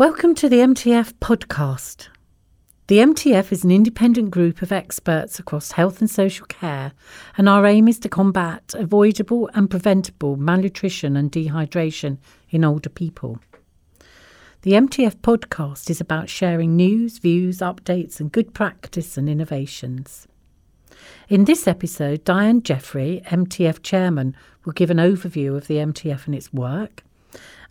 Welcome to the MTF podcast. The MTF is an independent group of experts across health and social care, and our aim is to combat avoidable and preventable malnutrition and dehydration in older people. The MTF podcast is about sharing news, views, updates, and good practice and innovations. In this episode, Dianne Jeffrey, MTF chairman, will give an overview of the MTF and its work.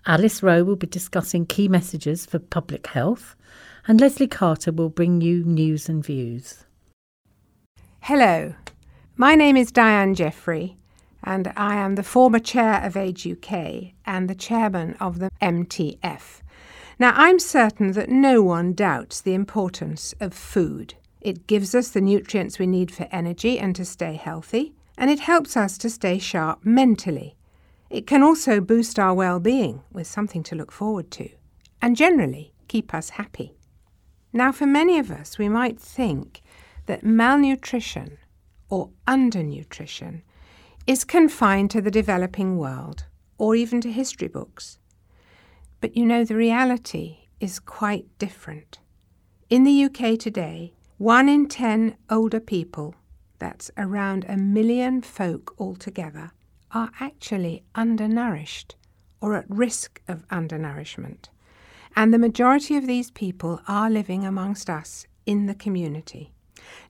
Alice Rowe will be discussing key messages for public health, and Lesley Carter will bring you news and views. Hello, my name is Dianne Jeffrey, and I am the former chair of Age UK and the chairman of the MTF. Now, I'm certain that no one doubts the importance of food. It gives us the nutrients we need for energy and to stay healthy, and it helps us to stay sharp mentally. It can also boost our well being with something to look forward to, and generally keep us happy. Now, for many of us, we might think that malnutrition or undernutrition is confined to the developing world or even to history books. But you know, the reality is quite different. In the UK today, one in ten older people, that's around a million folk altogether, are actually undernourished or at risk of undernourishment. And the majority of these people are living amongst us in the community.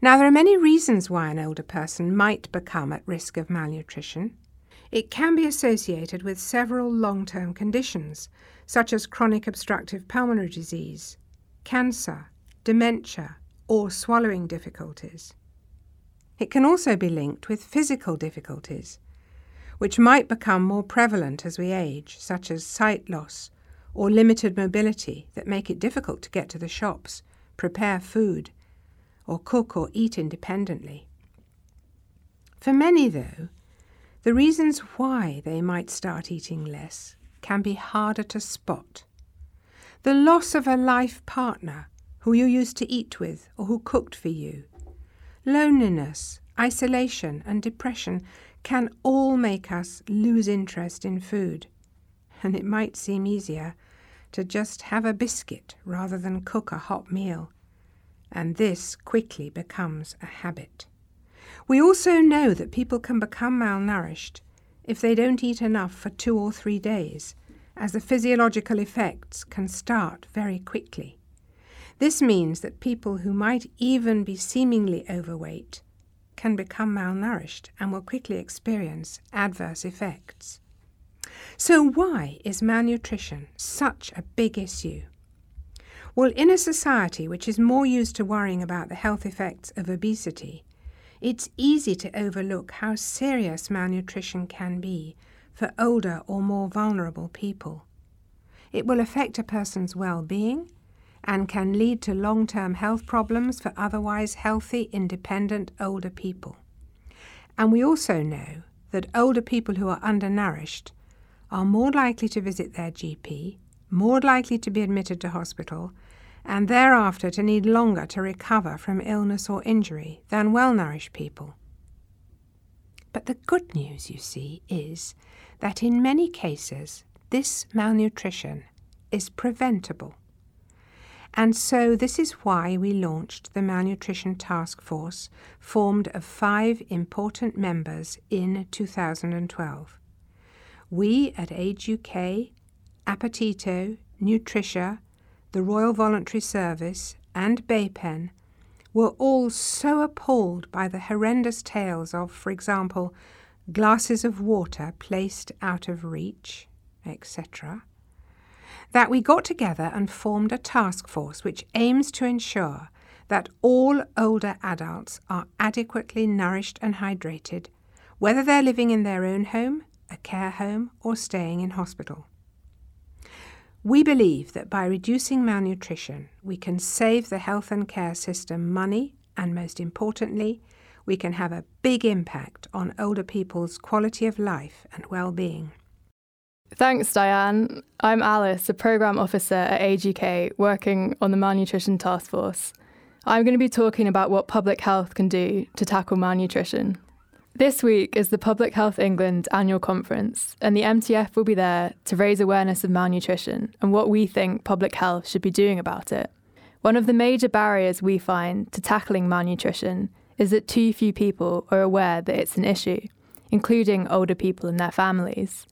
Now, there are many reasons why an older person might become at risk of malnutrition. It can be associated with several long term conditions, such as chronic obstructive pulmonary disease, cancer, dementia, or swallowing difficulties. It can also be linked with physical difficulties, which might become more prevalent as we age, such as sight loss or limited mobility that make it difficult to get to the shops, prepare food, or cook or eat independently. For many, though, the reasons why they might start eating less can be harder to spot. The loss of a life partner who you used to eat with or who cooked for you, loneliness, isolation, and depression can all make us lose interest in food. And it might seem easier to just have a biscuit rather than cook a hot meal. And this quickly becomes a habit. We also know that people can become malnourished if they don't eat enough for two or three days, as the physiological effects can start very quickly. This means that people who might even be seemingly overweight can become malnourished and will quickly experience adverse effects. So, why is malnutrition such a big issue? Well, in a society which is more used to worrying about the health effects of obesity, it's easy to overlook how serious malnutrition can be for older or more vulnerable people. It will affect a person's well being and can lead to long term health problems for otherwise healthy, independent older people. And we also know that older people who are undernourished are more likely to visit their GP, more likely to be admitted to hospital, and thereafter to need longer to recover from illness or injury than well nourished people. But the good news, you see, is that in many cases this malnutrition is preventable. And so, this is why we launched the Malnutrition Task Force, formed of five important members in 2012. We at Age UK, Apetito, Nutricia, the Royal Voluntary Service, and BAPEN were all so appalled by the horrendous tales of, for example, glasses of water placed out of reach, etc that we got together and formed a task force which aims to ensure that all older adults are adequately nourished and hydrated, whether they're living in their own home, a care home, or staying in hospital. We believe that by reducing malnutrition, we can save the health and care system money, and most importantly, we can have a big impact on older people's quality of life and well being. Thanks, Dianne. I'm Alice, a Programme Officer at Age UK, working on the Malnutrition Task Force. I'm going to be talking about what public health can do to tackle malnutrition. This week is the Public Health England annual conference, and the MTF will be there to raise awareness of malnutrition and what we think public health should be doing about it. One of the major barriers we find to tackling malnutrition is that too few people are aware that it's an issue, including older people and their families.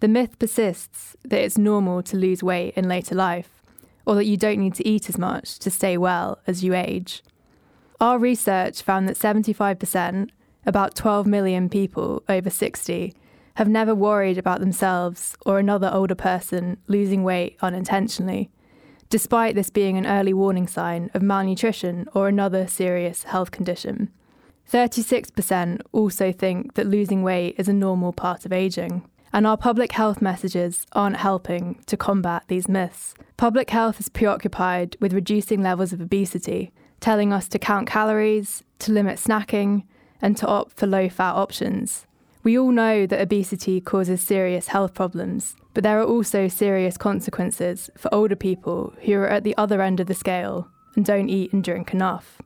The myth persists that it's normal to lose weight in later life, or that you don't need to eat as much to stay well as you age. Our research found that 75%, about 12 million people over 60, have never worried about themselves or another older person losing weight unintentionally despite this being an early warning sign of malnutrition or another serious health condition. 36% also think that losing weight is a normal part of aging. And our public health messages aren't helping to combat these myths. Public health is preoccupied with reducing levels of obesity, telling us to count calories, to limit snacking, and to opt for low fat options. We all know that obesity causes serious health problems, but there are also serious consequences for older people who are at the other end of the scale and don't eat and drink enough.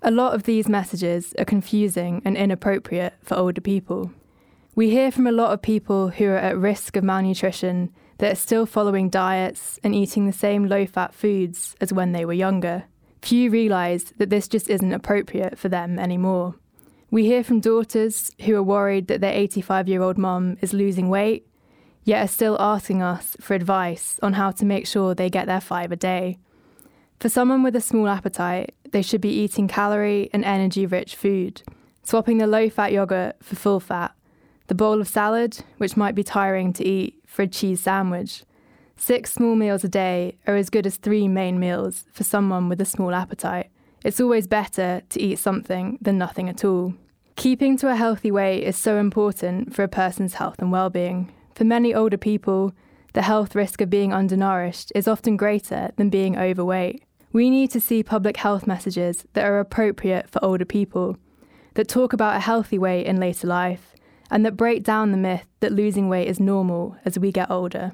A lot of these messages are confusing and inappropriate for older people. We hear from a lot of people who are at risk of malnutrition that are still following diets and eating the same low fat foods as when they were younger. Few realise that this just isn't appropriate for them anymore. We hear from daughters who are worried that their 85 year old mum is losing weight, yet are still asking us for advice on how to make sure they get their five a day. For someone with a small appetite, they should be eating calorie and energy rich food, swapping the low fat yogurt for full fat, the bowl of salad, which might be tiring to eat, for a cheese sandwich. Six small meals a day are as good as three main meals for someone with a small appetite. It's always better to eat something than nothing at all. Keeping to a healthy weight is so important for a person's health and well-being. For many older people, the health risk of being undernourished is often greater than being overweight. We need to see public health messages that are appropriate for older people, that talk about a healthy weight in later life, and that break down the myth that losing weight is normal as we get older.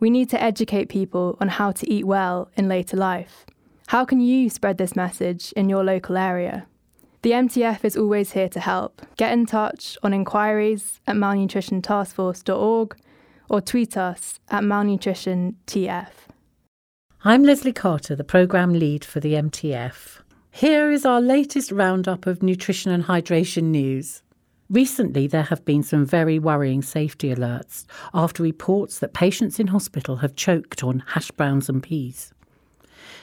We need to educate people on how to eat well in later life. How can you spread this message in your local area? The MTF is always here to help. Get in touch on inquiries at malnutritiontaskforce.org or tweet us at malnutritiontf. I'm Lesley Carter, the programme lead for the MTF. Here is our latest roundup of nutrition and hydration news. Recently, there have been some very worrying safety alerts after reports that patients in hospital have choked on hash browns and peas.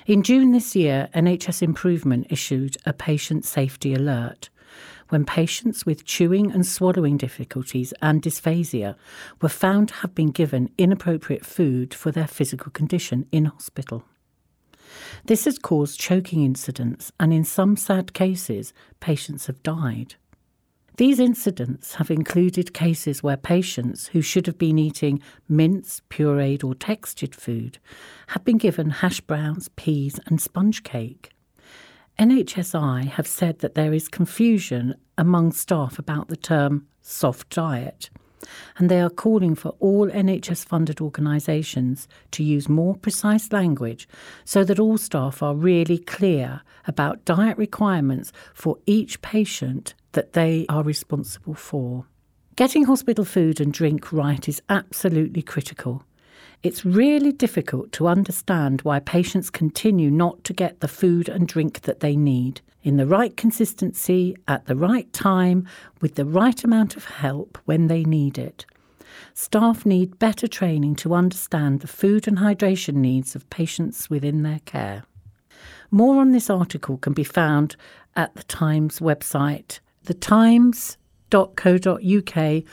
In June this year, NHS Improvement issued a patient safety alert when patients with chewing and swallowing difficulties and dysphagia were found to have been given inappropriate food for their physical condition in hospital. This has caused choking incidents, and in some sad cases, patients have died. These incidents have included cases where patients who should have been eating minced, pureed, or textured food have been given hash browns, peas, and sponge cake. NHSI have said that there is confusion among staff about the term soft diet, and they are calling for all NHS funded organisations to use more precise language so that all staff are really clear about diet requirements for each patient that they are responsible for. Getting hospital food and drink right is absolutely critical. It's really difficult to understand why patients continue not to get the food and drink that they need in the right consistency, at the right time, with the right amount of help when they need it. Staff need better training to understand the food and hydration needs of patients within their care. More on this article can be found at the Times website thetimes.co.uk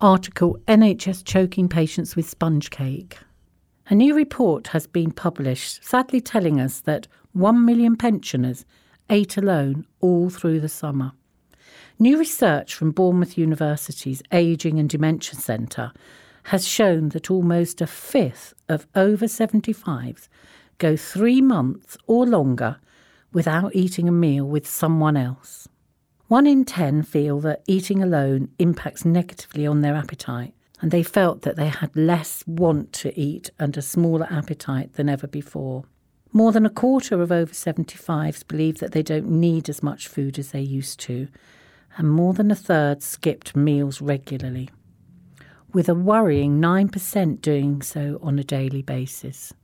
article NHS choking patients with sponge cake. A new report has been published, sadly telling us that 1 million pensioners ate alone all through the summer. New research from Bournemouth University's Ageing and Dementia Centre has shown that almost a fifth of over 75s go three months or longer without eating a meal with someone else. One in ten feel that eating alone impacts negatively on their appetite, and they felt that they had less want to eat and a smaller appetite than ever before. More than a quarter of over 75s believe that they don't need as much food as they used to, and more than a third skipped meals regularly, with a worrying 9% doing so on a daily basis.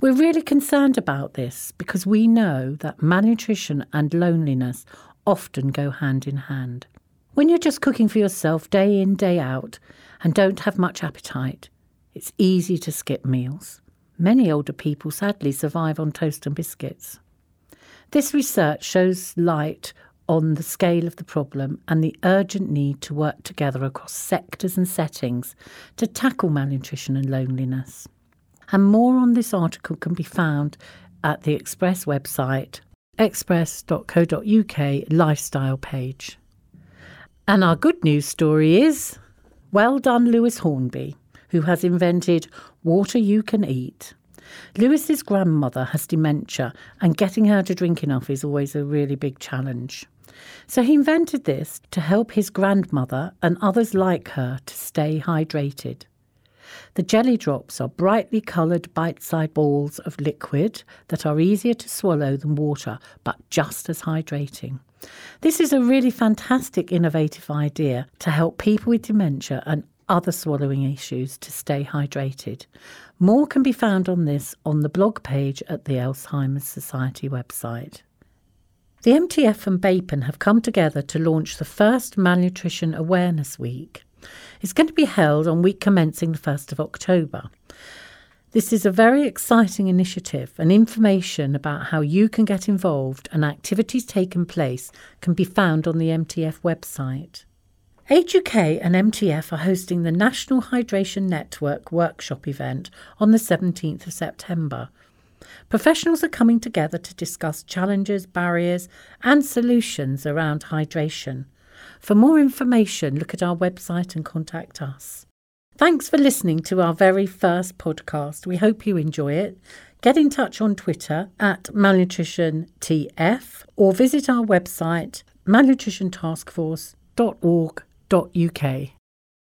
We're really concerned about this because we know that malnutrition and loneliness often go hand in hand. When you're just cooking for yourself day in, day out, and don't have much appetite, it's easy to skip meals. Many older people sadly survive on toast and biscuits. This research shows light on the scale of the problem and the urgent need to work together across sectors and settings to tackle malnutrition and loneliness. And more on this article can be found at the Express website, express.co.uk lifestyle page. And our good news story is well done, Lewis Hornby, who has invented Water You Can Eat. Lewis's grandmother has dementia, and getting her to drink enough is always a really big challenge. So he invented this to help his grandmother and others like her to stay hydrated. The jelly drops are brightly coloured bite sized balls of liquid that are easier to swallow than water, but just as hydrating. This is a really fantastic, innovative idea to help people with dementia and other swallowing issues to stay hydrated. More can be found on this on the blog page at the Alzheimer's Society website. The MTF and BAPEN have come together to launch the first Malnutrition Awareness Week. It's going to be held on week commencing the 1st of October. This is a very exciting initiative, and information about how you can get involved and activities taking place can be found on the MTF website. Age UK and MTF are hosting the National Hydration Network workshop event on the 17th of September. Professionals are coming together to discuss challenges, barriers, and solutions around hydration. For more information, look at our website and contact us. Thanks for listening to our very first podcast. We hope you enjoy it. Get in touch on Twitter at malnutritiontf or visit our website malnutritiontaskforce.org www.uk.